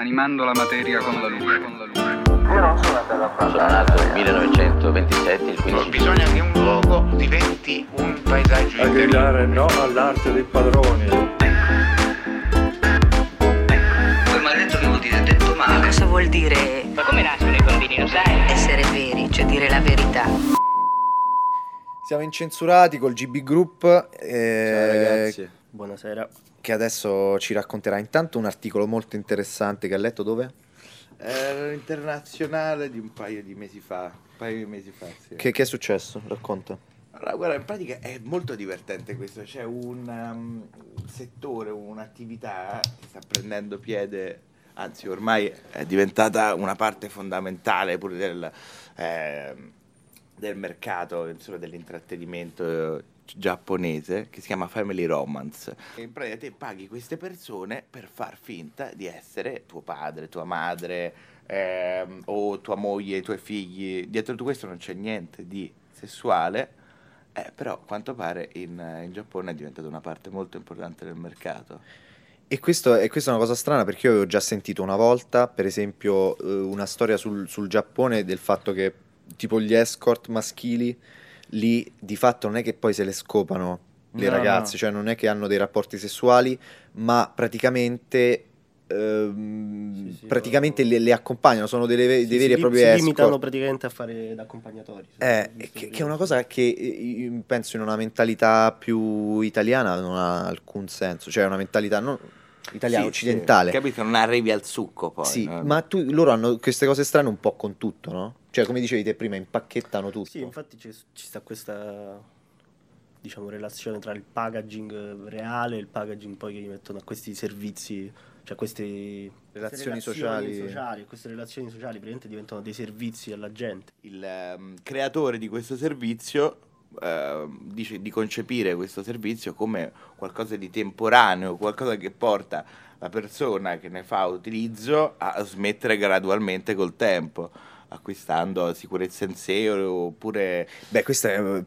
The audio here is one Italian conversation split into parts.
animando la materia con la luce. Con la luce. Io non sono andato a Sono parlare. nato nel 1927, il 15 Bisogna che un luogo diventi un paesaggio a gridare no all'arte dei padroni. Poi mi ha detto che vuol dire detto male. Cosa vuol dire Ma come nascono i bambini, lo sai? essere veri, cioè dire la verità? Siamo incensurati col GB Group eh, Ciao ragazzi, buonasera. Che adesso ci racconterà intanto un articolo molto interessante che ha letto dove? Era internazionale di un paio di mesi fa. Un paio di mesi fa, sì. Che, che è successo? Racconta. Allora, guarda, in pratica è molto divertente questo. C'è un um, settore, un'attività che sta prendendo piede, anzi, ormai è diventata una parte fondamentale pure del, ehm, del mercato, insomma, dell'intrattenimento eh, giapponese che si chiama Family Romance. E in pratica te paghi queste persone per far finta di essere tuo padre, tua madre ehm, o tua moglie, i tuoi figli. Dietro tutto questo non c'è niente di sessuale, eh, però a quanto pare in, in Giappone è diventata una parte molto importante del mercato. E questo, e questa è una cosa strana perché io avevo già sentito una volta, per esempio, eh, una storia sul, sul Giappone del fatto che tipo gli escort maschili lì di fatto non è che poi se le scopano le No, ragazze, no. cioè non è che hanno dei rapporti sessuali, ma praticamente ehm, Sì, sì, praticamente no. le, le accompagnano, sono delle, Sì, dei si veri e propri si escort. limitano praticamente a fare da accompagnatori. Eh, che, che è una cosa che eh, penso in una mentalità più italiana non ha alcun senso, cioè una mentalità non italiana, Sì, occidentale. sì, capito? Non arrivi al succo poi. Sì, no? ma tu, loro hanno queste cose strane un po' con tutto, no? Cioè, come dicevi te prima, impacchettano tutto. Sì, infatti c'è- ci sta questa diciamo relazione tra il packaging reale e il packaging poi che gli mettono a questi servizi, cioè questi Relazioni queste sociali. sociali, queste relazioni sociali praticamente diventano dei servizi alla gente. il ehm, creatore di questo servizio ehm, dice di concepire questo servizio come qualcosa di temporaneo, qualcosa che porta la persona che ne fa utilizzo a smettere gradualmente col tempo, acquistando sicurezza in sé oppure Beh, questo è...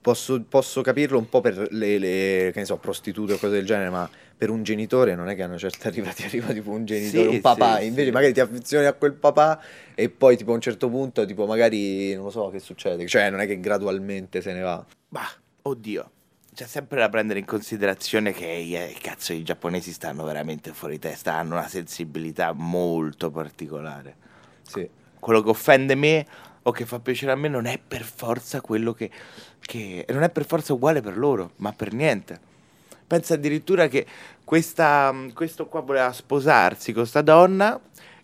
Posso, posso capirlo un po' per le, le, che ne so, prostitute o cose del genere, ma per un genitore non è che a una certa arriva, ti arriva tipo un genitore, Sì, un papà, sì, invece sì. magari ti affezioni a quel papà e poi tipo a un certo punto, tipo magari, non lo so che succede, cioè non è che gradualmente se ne va. Bah, oddio. C'è sempre da prendere in considerazione che eh, cazzo i giapponesi stanno veramente fuori testa, hanno una sensibilità molto particolare. Sì. quello che offende me o che fa piacere a me non è per forza quello che, che non è per forza uguale per loro, ma per niente. Pensa addirittura che questa, questo qua voleva sposarsi con sta donna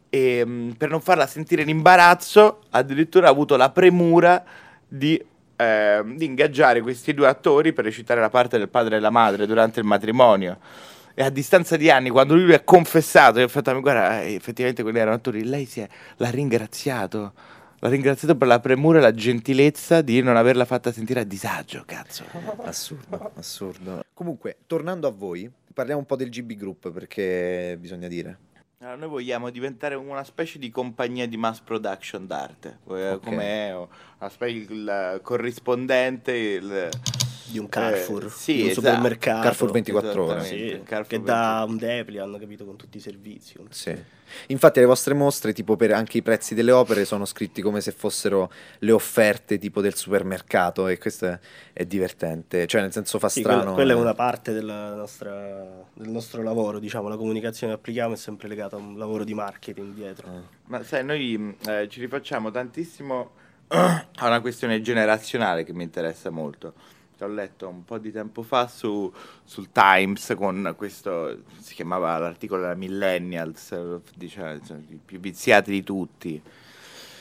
e mh, per non farla sentire in imbarazzo addirittura ha avuto la premura di, ehm, di ingaggiare questi due attori per recitare la parte del padre e della madre durante il matrimonio. E a distanza di anni, quando lui ha confessato, e ha fatto, guarda, eh, effettivamente quelli erano attori, lei si è, l'ha ringraziato. L'ha ringraziato per la premura e la gentilezza di non averla fatta sentire a disagio, cazzo. Assurdo, assurdo. Comunque, tornando a voi, parliamo un po' del GB Group perché bisogna dire. Allora, noi vogliamo diventare una specie di compagnia di mass production d'arte, eh, Ok. come specie il corrispondente il- Di un Carrefour, Eh, sì, di un esatto. supermercato. Carrefour 24 ore. Sì, Carrefour che dà un depli, hanno capito, con tutti i servizi. Sì. Infatti le vostre mostre, tipo per anche i prezzi delle opere, sono scritti come se fossero le offerte tipo del supermercato e questo è, è divertente, cioè nel senso fa Sì, strano. quella, quella è eh. una parte della nostra- del nostro lavoro, diciamo, la comunicazione che applichiamo è sempre legata a un lavoro di marketing dietro. Ah. Ma sai, noi mh, eh, ci rifacciamo tantissimo a una questione generazionale che mi interessa molto. Che Ho letto un po' di tempo fa su, sul Times con questo, si chiamava l'articolo della Millennials, insomma, i più viziati di tutti.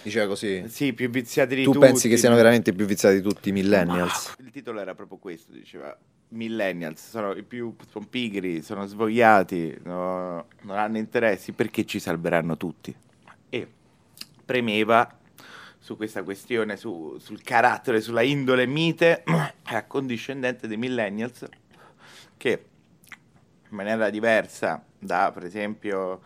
Diceva così. Sì, i più viziati di Tu tutti. pensi che siano veramente più viziati di tutti i millennials? Ma il titolo era proprio questo, diceva millennials sono i più sono pigri, sono svogliati, no- non hanno interessi, perché ci salveranno tutti? E premeva su questa questione, su- sul carattere, sulla indole mite e accondiscendente dei millennials che in maniera diversa da per esempio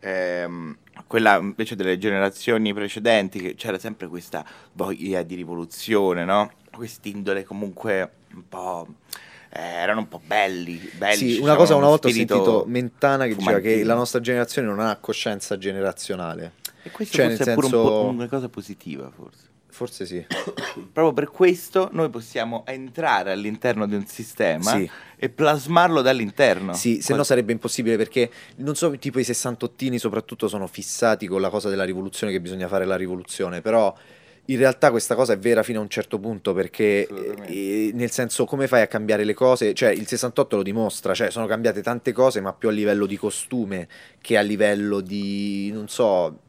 ehm, quella invece delle generazioni precedenti che c'era sempre questa voglia di rivoluzione, no? Quest'indole comunque un po' eh, erano un po' belli, belli Sì, una cosa una volta ho sentito Mentana che diceva che la nostra generazione non ha coscienza generazionale. E questo Cioè, forse è pure un senso- po' una cosa positiva, forse. Forse sì. Proprio per questo noi possiamo entrare all'interno di un sistema Sì. e plasmarlo dall'interno. Sì, se no sarebbe impossibile perché non so, tipo i sessantottini soprattutto sono fissati con la cosa della rivoluzione che bisogna fare la rivoluzione, però in realtà questa cosa è vera fino a un certo punto perché Assolutamente. eh, nel senso come fai a cambiare le cose? Cioè il 68 lo dimostra, cioè sono cambiate tante cose ma più a livello di costume che a livello di, non so,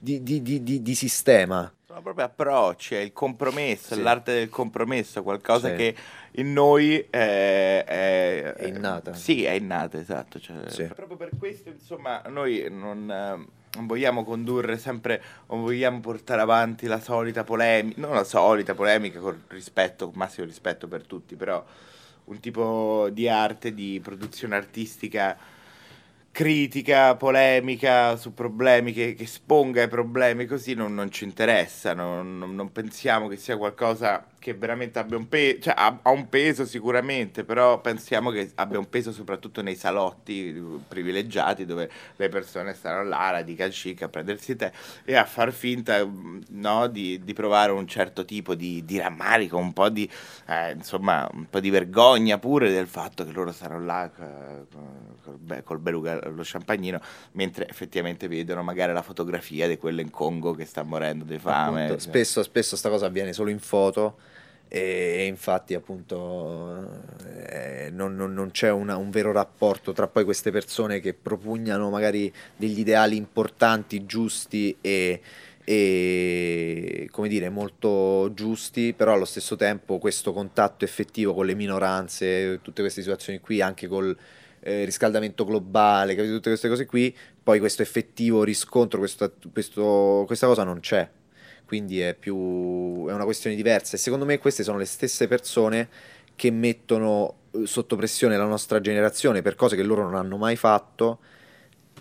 di, di- di- di- di sistema. Sono proprio approcci, è il compromesso, Sì. l'arte del compromesso, qualcosa Sì. che in noi è, è, È innata. Sì, è innata, esatto. cioè, Sì. Proprio per questo, insomma, noi non, eh, non vogliamo condurre sempre, non vogliamo portare avanti la solita polemica, non la solita polemica con rispetto, con massimo rispetto per tutti, però un tipo di arte, di produzione artistica critica, polemica su problemi che, che sponga i problemi così non, non ci interessa, non- non pensiamo che sia qualcosa che veramente abbia un peso, cioè ha, ha un peso sicuramente, però pensiamo che abbia un peso soprattutto nei salotti privilegiati dove le persone stanno là, radical chic, a prendersi tè e a far finta mm, no, di, di provare un certo tipo di, di rammarico, un po' di, eh, insomma, un po' di vergogna pure del fatto che loro stanno là eh, col beluga lo champagnino, mentre effettivamente vedono magari la fotografia di quello in Congo che sta morendo di fame. Appunto, spesso, spesso sta cosa avviene solo in foto e, infatti appunto eh, non, non- non c'è una- un vero rapporto tra poi queste persone che propugnano magari degli ideali importanti, giusti e, e, come dire molto giusti, però allo stesso tempo questo contatto effettivo con le minoranze, tutte queste situazioni qui, anche col eh, riscaldamento globale, capito? tutte queste cose qui, poi questo effettivo riscontro, questo- questo- questa cosa non c'è quindi è più è una questione diversa. E secondo me queste sono le stesse persone che mettono eh, sotto pressione la nostra generazione per cose che loro non hanno mai fatto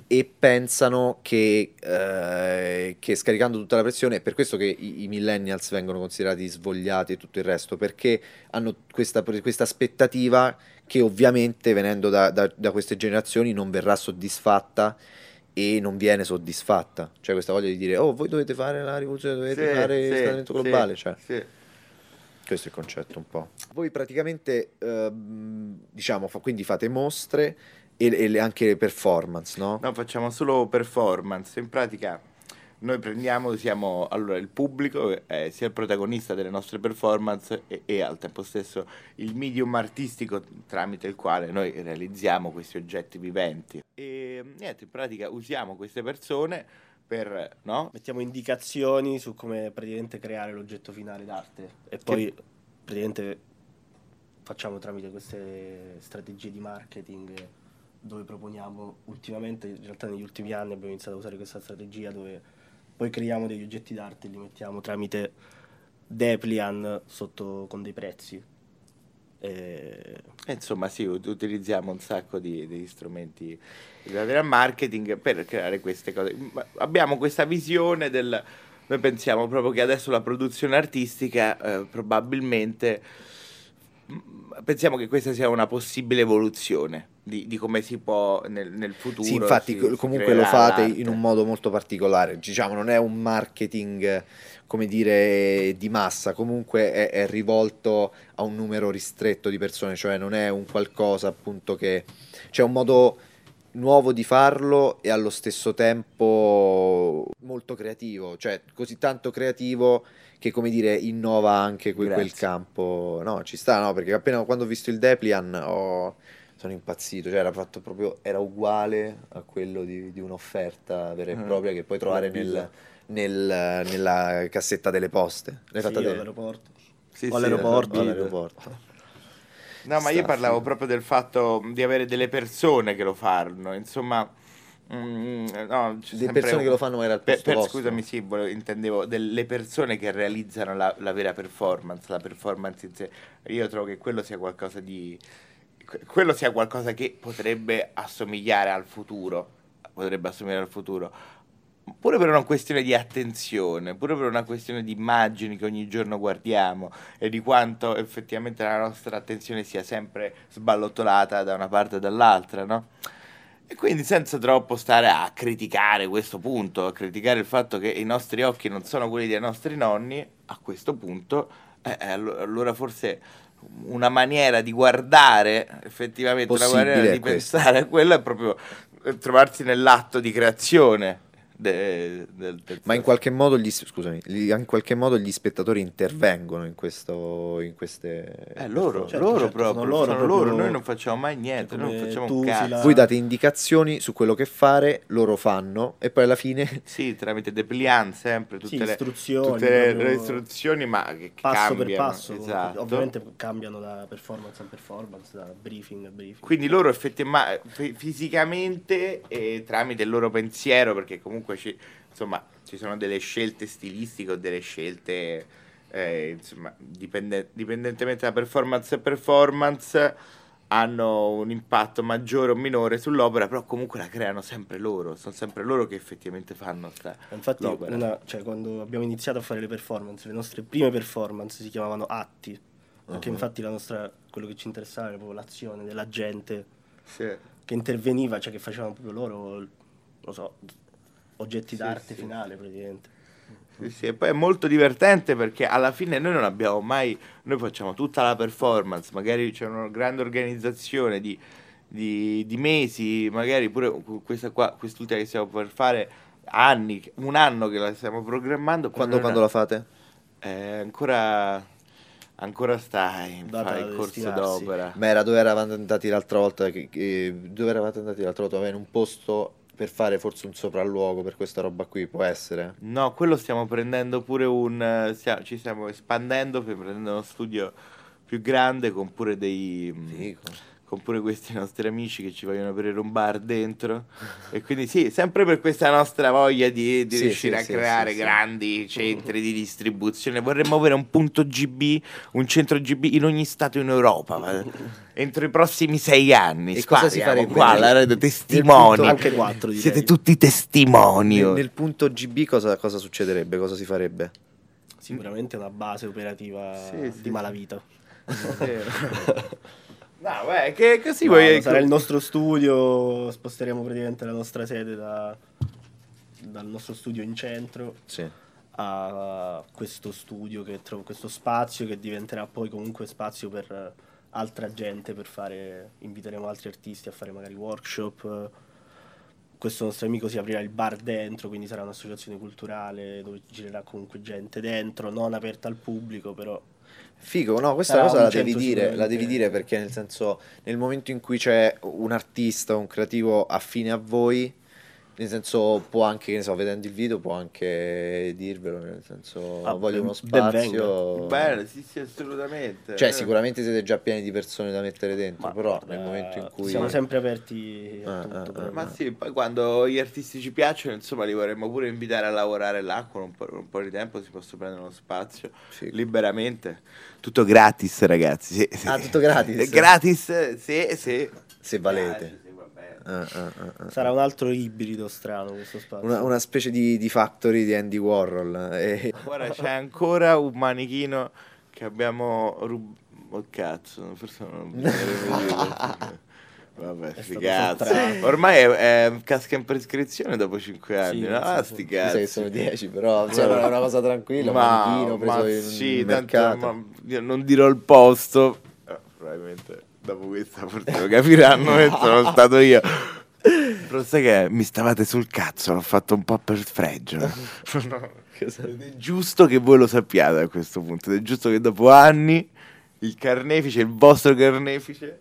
e pensano che, eh, che scaricando tutta la pressione è per questo che i, i millennials vengono considerati svogliati e tutto il resto perché hanno questa, questa aspettativa che ovviamente venendo da, da- da queste generazioni non verrà soddisfatta e non viene soddisfatta. Cioè questa voglia di dire, oh, voi dovete fare la rivoluzione, dovete Sì, fare il sì, riscaldamento sì, globale. Cioè, sì. questo è il concetto un po'. Voi praticamente, ehm, diciamo, fa- quindi fate mostre e, e anche le performance, no? No, facciamo solo performance. In pratica noi prendiamo, siamo allora il pubblico è sia il protagonista delle nostre performance e, e al tempo stesso il medium artistico tramite il quale noi realizziamo questi oggetti viventi. E niente, in pratica usiamo queste persone per, no? Mettiamo indicazioni su come praticamente creare l'oggetto finale d'arte e poi praticamente facciamo tramite queste strategie di marketing dove proponiamo ultimamente, in realtà negli ultimi anni abbiamo iniziato a usare questa strategia dove poi creiamo degli oggetti d'arte e li mettiamo tramite Deplian sotto con dei prezzi. E E insomma, sì, ut- utilizziamo un sacco di, degli strumenti del marketing per creare queste cose. Ma abbiamo questa visione del. Noi pensiamo proprio che adesso la produzione artistica eh, probabilmente. Mm, Pensiamo che questa sia una possibile evoluzione di, di come si può nel, nel futuro. Sì, infatti si- co- si comunque lo fate l'arte. in un modo molto particolare, diciamo, non è un marketing, come dire, di massa, comunque è, è rivolto a un numero ristretto di persone, cioè non è un qualcosa appunto che... c'è un modo nuovo di farlo e allo stesso tempo molto creativo, cioè così tanto creativo che come dire innova anche que- quel campo. No, ci sta, no, perché appena quando ho visto il Deplian ho sono impazzito, cioè era fatto proprio, era uguale a quello di, di un'offerta vera e Mhm. propria che puoi trovare nel, nel- nella cassetta delle poste. L'hai fatta sì, te? all'aeroporto. Sì, o sì, all'aeroporto. O all'aeroporto. No, ma io parlavo sì. proprio del fatto di avere delle persone che lo fanno, insomma, mm, no, c'è Le sempre persone un- che lo fanno magari al per- posto per- vostro. scusami, sì, volevo- intendevo delle persone che realizzano la, la vera performance, la performance in sé. Io trovo che quello sia qualcosa di que- quello sia qualcosa che potrebbe assomigliare al futuro, potrebbe assomigliare al futuro. Pure per una questione di attenzione, pure per una questione di immagini che ogni giorno guardiamo e di quanto effettivamente la nostra attenzione sia sempre sballottolata da una parte e dall'altra, no? E quindi senza troppo stare a criticare questo punto, a criticare il fatto che i nostri occhi non sono quelli dei nostri nonni, a questo punto, eh, eh, allo- allora forse una maniera di guardare effettivamente, una Possibile maniera è di questa. pensare a quello è proprio trovarsi nell'atto di creazione de- del, del Ma in qualche modo gli, scusami, gli- in qualche modo gli spettatori intervengono in, questo, in queste... Eh, loro, Certo, loro certo, proprio, sono loro sono proprio- loro, noi non facciamo mai niente, noi non facciamo tu un cazzo. la- Voi date indicazioni su quello che fare, loro fanno e poi alla fine Sì, tramite depliant sempre, tutte, Sì, le, istruzioni, tutte le- proprio le istruzioni, ma che che passo cambiano. per passo. esatto. Ovviamente cambiano da performance a performance, da briefing a briefing. Quindi loro effettivamente, fisicamente e tramite il loro pensiero, perché comunque ci, insomma, ci sono delle scelte stilistiche o delle scelte, eh, insomma, dipende- dipendentemente da performance e performance, hanno un impatto maggiore o minore sull'opera, però comunque la creano sempre loro, sono sempre loro che effettivamente fanno sta, Infatti, l'opera. una- cioè, quando abbiamo iniziato a fare le performance, le nostre prime performance si chiamavano atti. Perché Uh-huh. infatti la nostra, quello che ci interessava era proprio l'azione della gente Sì. che interveniva, cioè che facevano proprio loro, non so, oggetti Sì, d'arte sì. finale praticamente. Sì, sì, e poi è molto divertente perché alla fine noi non abbiamo mai, noi facciamo tutta la performance, magari c'è una grande organizzazione di, di- di mesi, magari pure questa qua, quest'ultima che stiamo per fare, anni, un anno che la stiamo programmando. quando, quando la fate? eh, ancora, ancora sta in, Data fa da in corso d'opera. Ma era dove eravate andati l'altra volta? Che, che- dove eravate andati l'altra volta? Avere un posto per fare forse un sopralluogo per questa roba qui, può essere? No, quello stiamo prendendo pure un... eh, stia- ci stiamo espandendo, per prendere uno studio più grande con pure dei... mm, Figo. Con pure questi nostri amici che ci vogliono aprire un bar dentro. e quindi sì, sempre per questa nostra voglia di, di Sì, riuscire sì, a sì, creare sì, sì. grandi centri di distribuzione. Vorremmo avere un punto GB, un centro GB in ogni stato in Europa. entro i prossimi sei anni. E cosa si farebbe Qua, la nel testimoni. punto- Anche quattro direi. Siete tutti testimoni. Nel, nel punto GB cosa, cosa succederebbe? Cosa si farebbe? Sicuramente una base operativa Sì, sì, di malavita. No, beh, che così No, vuoi... sarà il nostro studio, sposteremo praticamente la nostra sede da- dal nostro studio in centro Sì. a questo studio, che tro- questo spazio che diventerà poi comunque spazio per altra gente, per fare, inviteremo altri artisti a fare magari workshop. Questo nostro amico si aprirà il bar dentro, quindi sarà un'associazione culturale dove girerà comunque gente dentro, non aperta al pubblico, però Figo, no, questa Sarà cosa la devi dire, la devi dire perché nel senso, nel momento in cui c'è un artista, un creativo affine a voi, nel senso può anche, che ne so, vedendo il video può anche dirvelo, nel senso Ah, voglio uno ben spazio. Bene, sì, sì, assolutamente. Cioè, Eh. sicuramente siete già pieni di persone da mettere dentro, Ma però nel momento in cui siamo sempre aperti a Ah, tutto. ah, però. ah. Ma sì, poi quando gli artisti ci piacciono, insomma, li vorremmo pure invitare a lavorare là con un po', un po' di tempo, si possa prendere uno spazio Figo. liberamente. Tutto gratis, ragazzi. Sì, sì. Ah, tutto gratis? Eh, Gratis, sì, sì. se valete. Ah, ah, ah. Sarà un altro ibrido strano questo spazio. Una, una specie di, di factory di Andy Warhol. eh. Ora c'è ancora un manichino che abbiamo rubato. Oh cazzo, forse non dirlo. Vabbè, sti sottratto. Ormai è, è- casca in prescrizione dopo 5 anni, Sì, no? Ah, sti Mi sa cazzi. che sono 10, però insomma, è una cosa tranquilla. ma, manichino preso ma in sì, tanto, ma io non dirò il posto. eh, probabilmente dopo questa forse lo capiranno che sono stato io. Però sai che mi stavate sul cazzo, l'ho fatto un po' per fregio. Ed è giusto che voi lo sappiate a questo punto. Ed è giusto che dopo anni il carnefice, il vostro carnefice,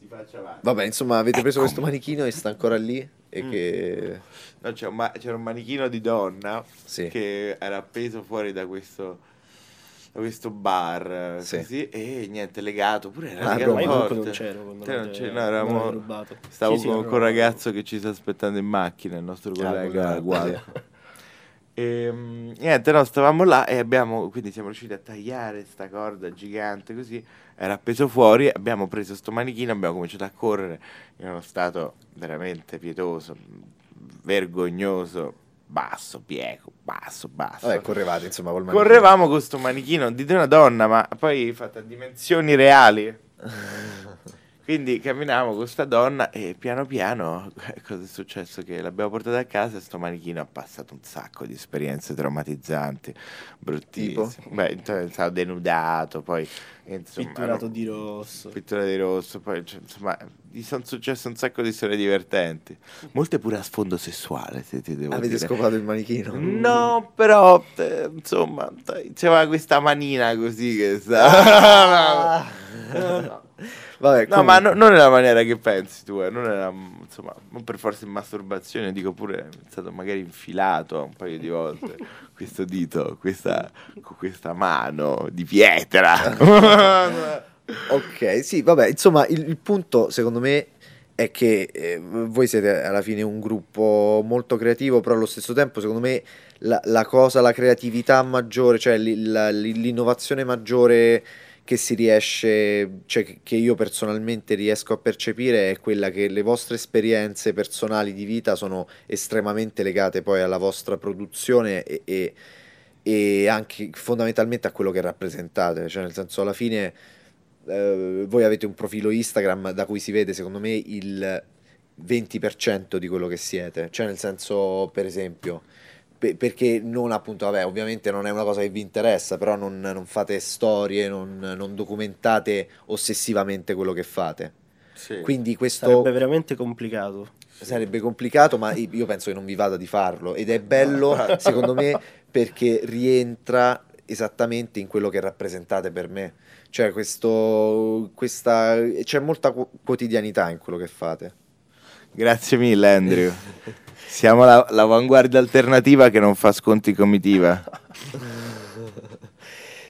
si faccia avanti. Vabbè, insomma, avete preso Ecco. questo manichino e sta ancora lì. E Mm. che. No, c'è un ma- c'era un manichino di donna Sì. che era appeso fuori da questo, questo bar Sì. così, e niente, legato. Pure era Ah, legato forte. non c'ero quando Te non c'eri, no, eravamo- rubato. Stavo Sì, sì, con, un ragazzo che ci sta aspettando in macchina, il nostro collega Ah, sì. E mm, niente, no, stavamo là e abbiamo, quindi siamo riusciti a tagliare sta corda gigante così, era appeso fuori, abbiamo preso sto manichino, abbiamo cominciato a correre in uno stato veramente pietoso, vergognoso, basso, bieco, basso, basso. Vabbè, correvate insomma col manichino. Correvamo con sto manichino, dite una donna, ma poi fatta a dimensioni reali. Quindi camminavamo con sta donna e piano piano cosa è successo? Che l'abbiamo portata a casa e sto manichino ha passato un sacco di esperienze traumatizzanti, bruttissime. Beh, intanto stavo denudato, poi insomma... Pitturato no, di rosso. pittura di rosso, poi cioè, insomma gli sono successe un sacco di storie divertenti, molte pure a sfondo sessuale, se ti devo Avete dire. scopato il manichino? No, però eh, insomma, c'era questa manina così che sta. no, no. Vabbè, No, ma no- non nella maniera che pensi tu, eh. non era, insomma, non per forza in masturbazione, dico pure, è stato magari infilato un paio di volte questo dito, questa, con questa mano di pietra. Ok, sì, vabbè, insomma, il, il punto secondo me è che eh, voi siete alla fine un gruppo molto creativo, però allo stesso tempo, secondo me, la, la cosa, la creatività maggiore, cioè li- la- li- l'innovazione maggiore che si riesce, cioè che- io personalmente riesco a percepire è quella che le vostre esperienze personali di vita sono estremamente legate poi alla vostra produzione e, e- e anche fondamentalmente a quello che rappresentate, cioè nel senso alla fine eh, voi avete un profilo Instagram da cui si vede secondo me il 20% di quello che siete, cioè nel senso per esempio pe- perché non appunto, vabbè, ovviamente non è una cosa che vi interessa, però non, non fate storie, non, non documentate ossessivamente quello che fate. Quindi questo Sarebbe veramente complicato. sarebbe complicato, ma io penso che non vi vada di farlo ed è bello, secondo me, perché rientra esattamente in quello che rappresentate per me. Cioè, questo, questa, c'è molta qu- quotidianità in quello che fate. Grazie mille Andrew. Siamo la- l'avanguardia alternativa che non fa sconti comitiva.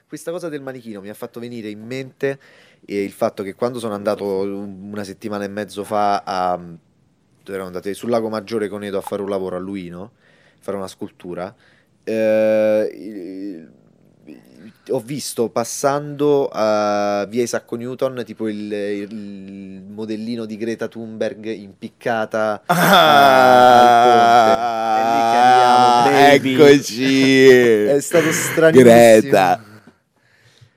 Questa cosa del manichino mi ha fatto venire in mente eh, il fatto che quando sono andato un- una settimana e mezzo fa a... dove eravamo andati sul lago Maggiore con Edo a fare un lavoro a Luino, fare una scultura, eh, ho visto passando a via Isacco Newton tipo il, il modellino di Greta Thunberg impiccata Ah, al ponte. E andiamo, eccoci. È stato stranissimo. Greta.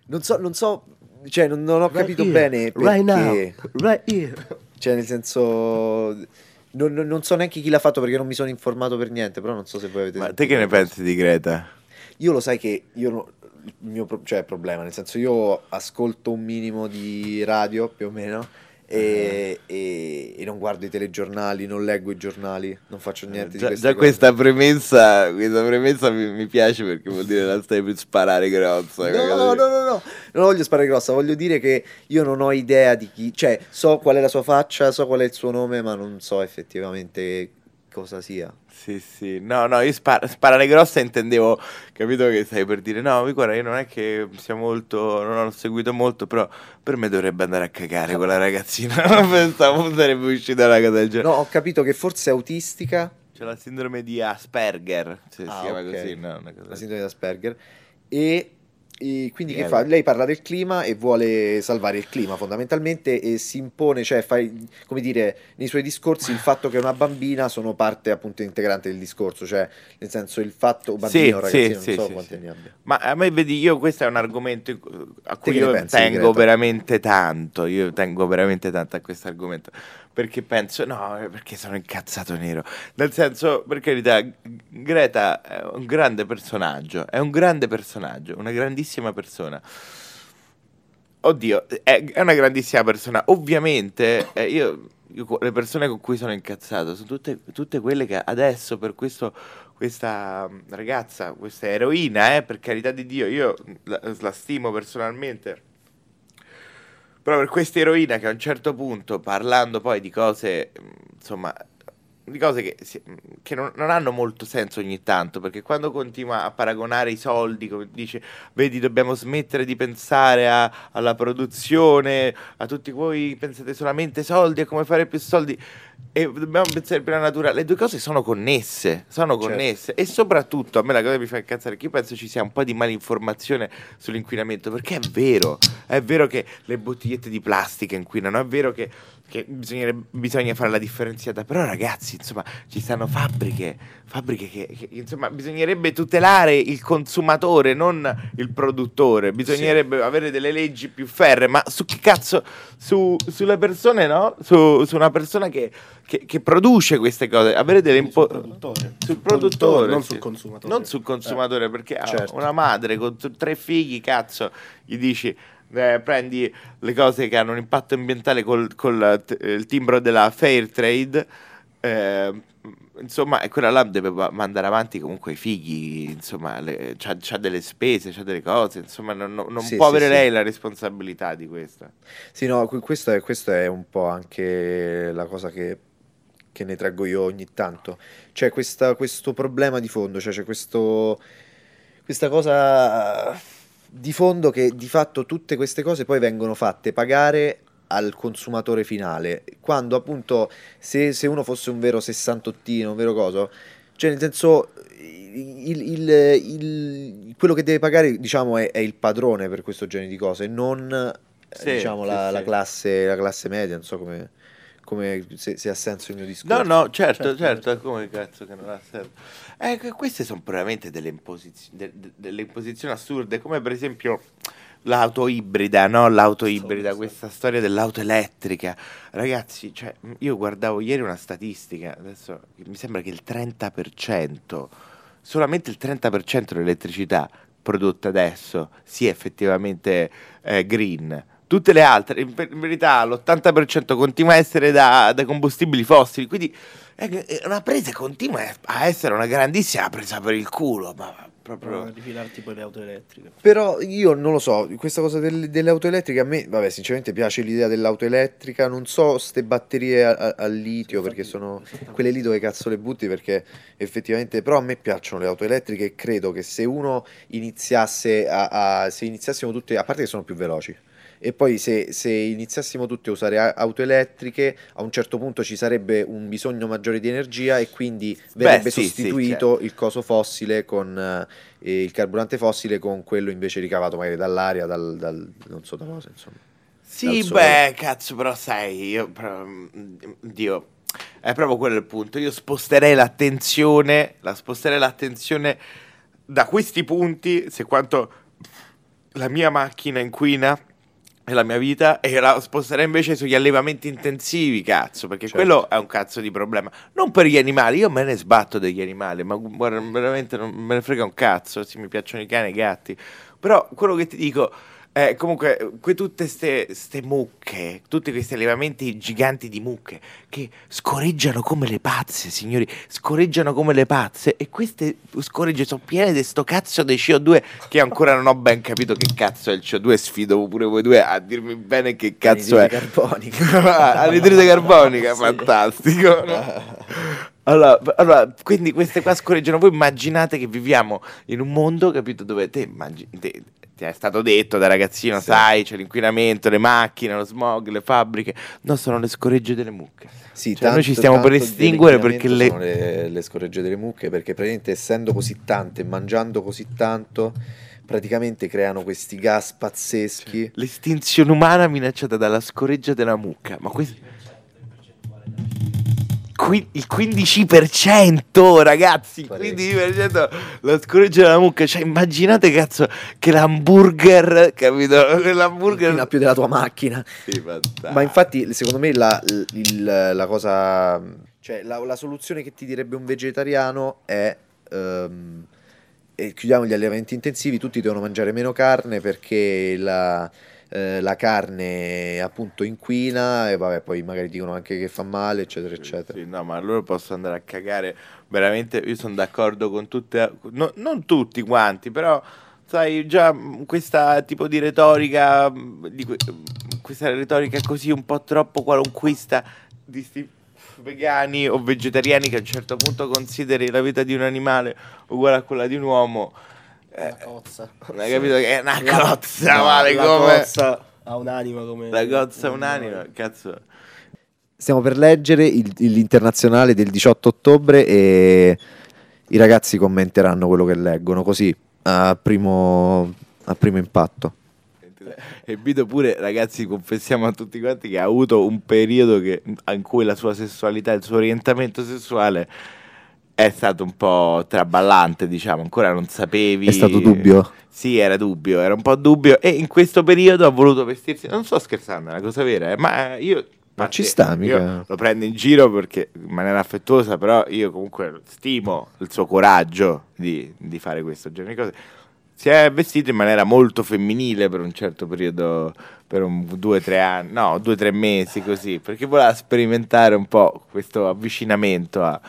Non so, non so, cioè non, non ho capito here, bene perché, right now, right here. cioè nel senso, non, non- non so neanche chi l'ha fatto perché non mi sono informato per niente, però non so se voi avete Ma te che ne pensi di Greta? Io lo sai che io no- il mio pro- cioè, problema, nel senso io ascolto un minimo di radio più o meno e, e- e non guardo i telegiornali, non leggo i giornali, non faccio niente di Già, già questa premessa, questa premessa mi, mi piace perché vuol dire la stai per sparare grossa. No, no, no, no, no, non voglio sparare grossa, voglio dire che io non ho idea di chi, cioè so qual è la sua faccia, so qual è il suo nome, ma non so effettivamente cosa sia. Sì, sì, no, no, io spar- sparare grossa intendevo, capito che stai per dire, no, guarda, io non è che sia molto, non ho seguito molto, però per me dovrebbe andare a cagare quella ragazzina, pensavo sarebbe uscita una cosa del genere. No, ho capito che forse è autistica, C'è la sindrome di Asperger, se Ah, si chiama ok. così, no, la sindrome di Asperger, e, e quindi che Niente. fa? Lei parla del clima e vuole salvare il clima fondamentalmente e si impone, cioè fa, come dire, nei suoi discorsi il fatto che è una bambina sono parte appunto integrante del discorso, cioè nel senso il fatto, bambino Sì, o ragazzino, sì, non sì, so sì, quanti anni abbia. Ma a me vedi, io questo è un argomento a cui io pensi tengo veramente tanto, io tengo veramente tanto a questo argomento, perché penso, no, perché sono incazzato nero, nel senso, per carità, Greta è un grande personaggio, è un grande personaggio, una grandissima persona. Oddio, è, è una grandissima persona. Ovviamente, eh, io, io- le persone con cui sono incazzato sono tutte, tutte quelle che adesso, per questo, questa mm, ragazza, questa eroina, eh, per carità di Dio, io la, la stimo personalmente. Però per questa eroina che a un certo punto, parlando poi di cose, mm, insomma, di cose che, che non, non hanno molto senso ogni tanto, perché quando continua a paragonare i soldi, come dice, vedi, dobbiamo smettere di pensare a- alla produzione, a tutti voi pensate solamente ai soldi, a come fare più soldi. E dobbiamo pensare per la natura, le due cose sono connesse, sono Certo. connesse e soprattutto a me la cosa che mi fa incazzare che io penso ci sia un po' di malinformazione sull'inquinamento, perché è vero, è vero che le bottigliette di plastica inquinano, è vero che, che bisogna fare la differenziata, però ragazzi, insomma, ci stanno fabbriche, fabbriche che, che, insomma, bisognerebbe tutelare il consumatore, non il produttore, bisognerebbe avere delle leggi più ferre, ma su che cazzo, su, sulle persone, no? Su, su una persona che, che- che produce queste cose, avere delle Quindi sul produttore. sul produttore, non sul consumatore. Non sul consumatore, perché ha certo. una madre con t- tre figli, cazzo, gli dici eh, prendi le cose che hanno un impatto ambientale col, col t- il timbro della fair trade. eh, insomma, quella là deve mandare avanti comunque i figli, insomma, le- c'ha, c'ha delle spese, c'ha delle cose, insomma, non, non- Sì, può sì, avere sì. lei la responsabilità di questo. Sì, no, que- questo è, questo è un po' anche la cosa che, che ne traggo io ogni tanto. C'è questa- questo problema di fondo, cioè c'è questo, questa cosa di fondo che di fatto tutte queste cose poi vengono fatte pagare al consumatore finale, quando appunto se, se uno fosse un vero sessantottino, un vero coso, cioè nel senso il- il- il- quello che deve pagare diciamo è, è il padrone per questo genere di cose, non eh, Sì, diciamo sì, la, sì. la classe, la classe media, non so come, come- se, se ha senso il mio discorso. No, no, certo, Certo, certo, come cazzo che non ha senso. Eh, que- queste sono veramente delle, imposiz- de- de- delle imposizioni assurde, come per esempio l'auto ibrida, no? L'auto ibrida, questa storia dell'auto elettrica. Ragazzi, cioè, io guardavo ieri una statistica, adesso mi sembra che il 30%, solamente il 30% dell'elettricità prodotta adesso sia effettivamente eh, green. Tutte le altre, in, in verità, l'80% continua a essere da, da combustibili fossili. Quindi è è una presa continua a essere una grandissima presa per il culo. Ma Proprio proprio. rifilarti poi le auto elettriche. Però io non lo so, questa cosa del- delle auto elettriche a me, vabbè, sinceramente piace l'idea dell'auto elettrica, non so ste batterie al litio perché sono quelle lì dove cazzo le butti perché effettivamente, però a me piacciono le auto elettriche e credo che se uno iniziasse a, a- se iniziassimo tutte, a parte che sono più veloci, e poi se, se iniziassimo tutti a usare auto elettriche, a un certo punto ci sarebbe un bisogno maggiore di energia e quindi verrebbe sì, sì, sostituito il coso fossile con eh, il carburante fossile con quello invece ricavato magari dall'aria, dal, dal- non so da cosa, insomma. Sì, beh, cazzo, però sai, io, però, mm, Dio, è proprio quello il punto. Io sposterei l'attenzione, la sposterei l'attenzione da questi punti, se quanto la mia macchina inquina la mia vita, e la sposterei invece sugli allevamenti intensivi, cazzo, perché Certo. quello è un cazzo di problema. Non per gli animali, io me ne sbatto degli animali, ma guarda, veramente non me ne frega un cazzo, se mi piacciono i cani e i gatti. Però quello che ti dico è comunque que- tutte ste, ste mucche, tutti questi allevamenti giganti di mucche che scorreggiano come le pazze, signori, scorreggiano come le pazze e queste scorregge sono piene di sto cazzo di CO2 che ancora non ho ben capito che cazzo è il CO2, sfido pure voi due a dirmi bene che cazzo è. Anidride carbonica. Anidride carbonica, Sì. fantastico. no? Allora, allora, quindi queste qua scorreggiano. Voi immaginate che viviamo in un mondo, capito, dove te, immagini, te- ti è stato detto da ragazzino, Sì. sai, c'è l'inquinamento, le macchine, lo smog, le fabbriche. No, sono le scorregge delle mucche. Sì, Cioè, noi ci stiamo per tanto estinguere perché le- sono le, le scorregge delle mucche, perché praticamente essendo così tante, mangiando così tanto, praticamente creano questi gas pazzeschi. L'estinzione umana minacciata dalla scoreggia della mucca. Ma questo... Qui- il 15% ragazzi il Parecchio. 15% la scoreggia della mucca cioè immaginate cazzo che l'hamburger capito l'hamburger Inquina più della tua macchina. Sì, fantastico. Ma infatti, secondo me, la, il- la cosa. Cioè, la, la soluzione che ti direbbe un vegetariano è. e chiudiamo gli allevamenti intensivi, tutti devono mangiare meno carne perché la, eh, la carne appunto inquina e vabbè, poi magari dicono anche che fa male, eccetera, eccetera. Sì, no, ma allora posso andare a cagare. Veramente, io sono d'accordo con tutte, no- non tutti quanti, però, sai, già mh, questa tipo di retorica, mh, di que- mh, questa retorica così un po' troppo qualunquista di sti vegani o vegetariani che a un certo punto consideri la vita di un animale uguale a quella di un uomo. Eh, Una cozza. non hai capito che è una La- cozza, no, vale la come... cozza ha un'anima come... La cozza come un'anima, cazzo. Stiamo per leggere il- l'internazionale del 18 ottobre e i ragazzi commenteranno quello che leggono, così a primo, a primo impatto. E Vito pure, ragazzi, confessiamo a tutti quanti che ha avuto un periodo che- in cui la sua sessualità, il suo orientamento sessuale è stato un po' traballante, diciamo, ancora non sapevi. È stato dubbio? Sì, era dubbio, era un po' dubbio e in questo periodo ha voluto vestirsi, non sto scherzando, è una cosa vera, eh, ma io... Ma ci sta, mica. Lo prendo in giro perché in maniera affettuosa, però io comunque stimo il suo coraggio di, di fare questo genere di cose. Si è vestito in maniera molto femminile per un certo periodo, per un due o tre anni, no, due o tre mesi così, perché voleva sperimentare un po' questo avvicinamento a,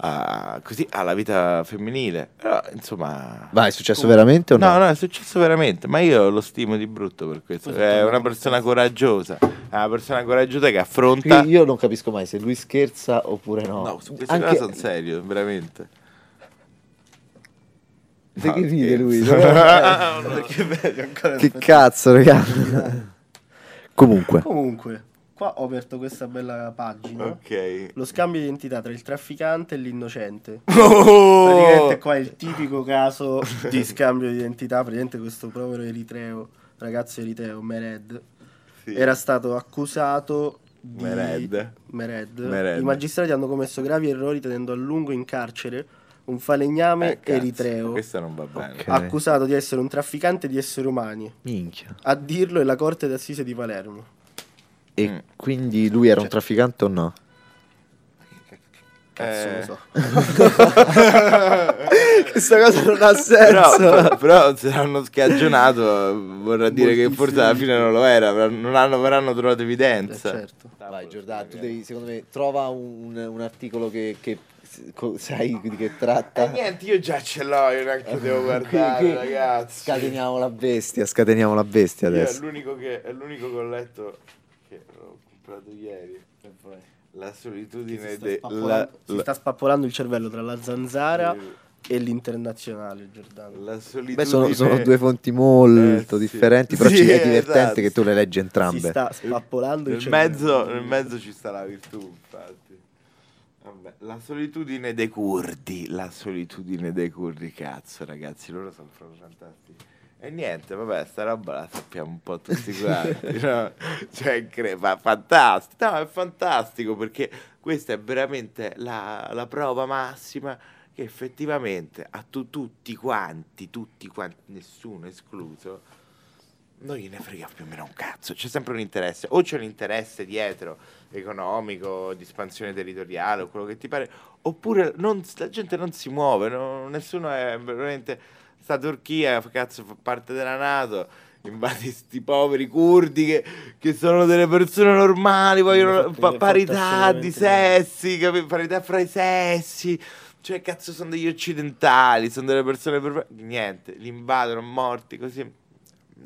a- così, alla vita femminile. Però, insomma... Vai, è successo veramente o no? No, no, è successo veramente, ma io lo stimo di brutto per questo. È una persona coraggiosa, è una persona coraggiosa che affronta... Perché io non capisco mai se lui scherza oppure no. No, su queste Anche- cose sono serio, veramente. No, ride lui? Perché vedi ancora che aspetta. cazzo, raga. Comunque, Comunque, qua ho aperto questa bella pagina. ok. Lo scambio di identità tra il trafficante e l'innocente. Oh! Praticamente qua è il tipico caso di scambio di identità. Praticamente questo povero eritreo, ragazzo eritreo, Mered, Sì. era stato accusato di... Mered. Mered. Mered. I magistrati hanno commesso gravi errori tenendo a lungo in carcere un falegname Eh, cazzo, eritreo Questo non va bene. Ok. accusato di essere un trafficante di esseri umani. minchia. A dirlo è la Corte d'Assise di Palermo. E Mm. quindi lui era un trafficante o no? Cazzo Eh. lo so. Questa cosa non ha Però, però, però se l'hanno scagionato vorrà dire che forse alla fine non lo era, non hanno, verranno trovato Eh, evidenza. certo. Vai Giordano, tu devi, secondo me, trova un, un articolo che, che co- sai di che tratta. E niente, io già ce l'ho, io neanche devo guardare, Qui- qui ragazzi. Scateniamo la bestia, scateniamo la bestia Io è adesso. l'unico che, è l'unico che ho letto comprato ieri. La solitudine Si sta, de, spappolando, la, si sta spappolando il cervello tra la zanzara e l'internazionale, Giordano. la solitudine Beh, sono, sono due fonti molto Eh, sì. differenti, però Sì, ci è divertente esatto. che tu le leggi Si entrambe. sta spappolando il nel cervello. mezzo, nel mezzo ci sta la virtù, infatti. Vabbè, la solitudine dei curdi, la solitudine dei curdi, cazzo, ragazzi, loro sono fantastici. E niente, vabbè, sta roba la sappiamo un po' tutti quanti, no? Cioè, cre- ma fantastico, no, è fantastico perché questa è veramente la, la prova massima che effettivamente a tu- tutti quanti, tutti quanti, nessuno escluso, non gliene frega più o meno un cazzo, c'è sempre un interesse, o c'è un interesse dietro, economico, di espansione territoriale o quello che ti pare, oppure non- la gente non si muove, no- nessuno è veramente, sta Turchia, cazzo, fa parte della Nato, invadi sti poveri curdi che, che sono delle persone normali, vogliono pa- parità di sessi, capi- parità fra i sessi. Cioè, cazzo, sono degli occidentali, sono delle persone per... Niente, li invadono morti così.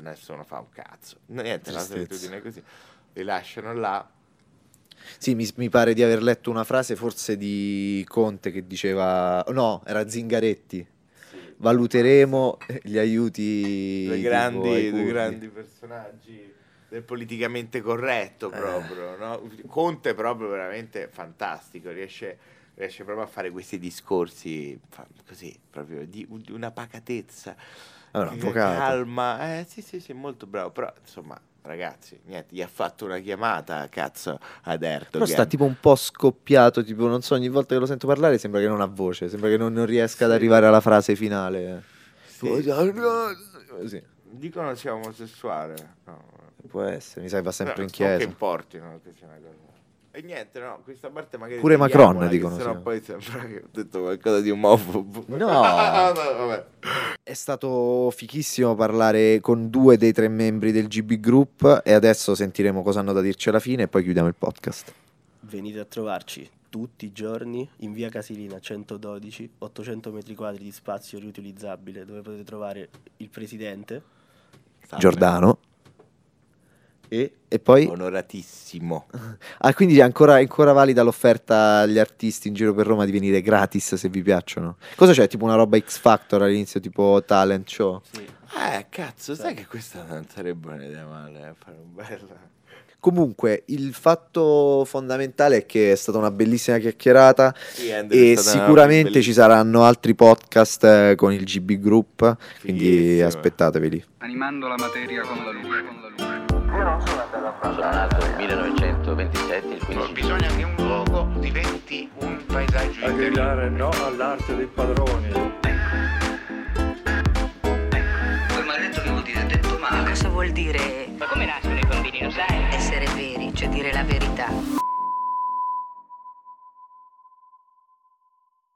Nessuno fa un cazzo. Niente, la solitudine è così. Li lasciano là. Sì, mi, mi pare di aver letto una frase forse di Conte che diceva, no, era Zingaretti. Valuteremo gli aiuti Due grandi, due curdi." grandi personaggi del politicamente corretto Eh. proprio. no? Conte è proprio veramente fantastico, riesce, riesce proprio a fare questi discorsi così, proprio di, di una pacatezza. Allora, avvocato. calma, eh, sì, sì, sì, molto bravo. Però, insomma, ragazzi, niente, gli ha fatto una chiamata, cazzo, ad Erdogan. Però sta tipo un po' scoppiato, tipo non so, ogni volta che lo sento parlare sembra che non ha voce, sembra che non, non riesca ad arrivare alla frase finale. Sì. Sì, Dicono sia omosessuale. No, può essere, mi sa che va sempre Però in non che chiesa. importino che sia una cosa. E niente, no, questa parte magari. Pure Macron, dicono, Sennò sì. poi sembra che ho detto qualcosa di omofobo. No. vabbè. È stato fichissimo parlare con due dei tre membri del GB Group e adesso sentiremo cosa hanno da dirci alla fine e poi chiudiamo il podcast. Venite a trovarci tutti i giorni in via Casilina 112, 800 metri quadri di spazio riutilizzabile dove potete trovare il presidente. Salve. Giordano. E, e poi... Onoratissimo. Ah, quindi è ancora, ancora valida l'offerta agli artisti in giro per Roma di venire gratis se vi piacciono. Cosa c'è? Tipo una roba X Factor all'inizio, tipo talent show? Sì. Eh, cazzo, sai che questa non sarebbe un'idea male, eh, fare un bel... Comunque, il fatto fondamentale è che è stata una bellissima chiacchierata Sì, e sicuramente ci saranno altri podcast eh, con il GB Group, quindi Fighissimo. aspettateveli. Animando la materia con la luce. Con la luce. Sono nato nel 1927, il 15 Bisogna che un luogo diventi un paesaggio A interiore. gridare no all'arte dei padroni. Quel maledetto che vuol dire detto male. Cosa vuol dire Ma come nascono i bambini, lo sai? essere veri, cioè dire la verità?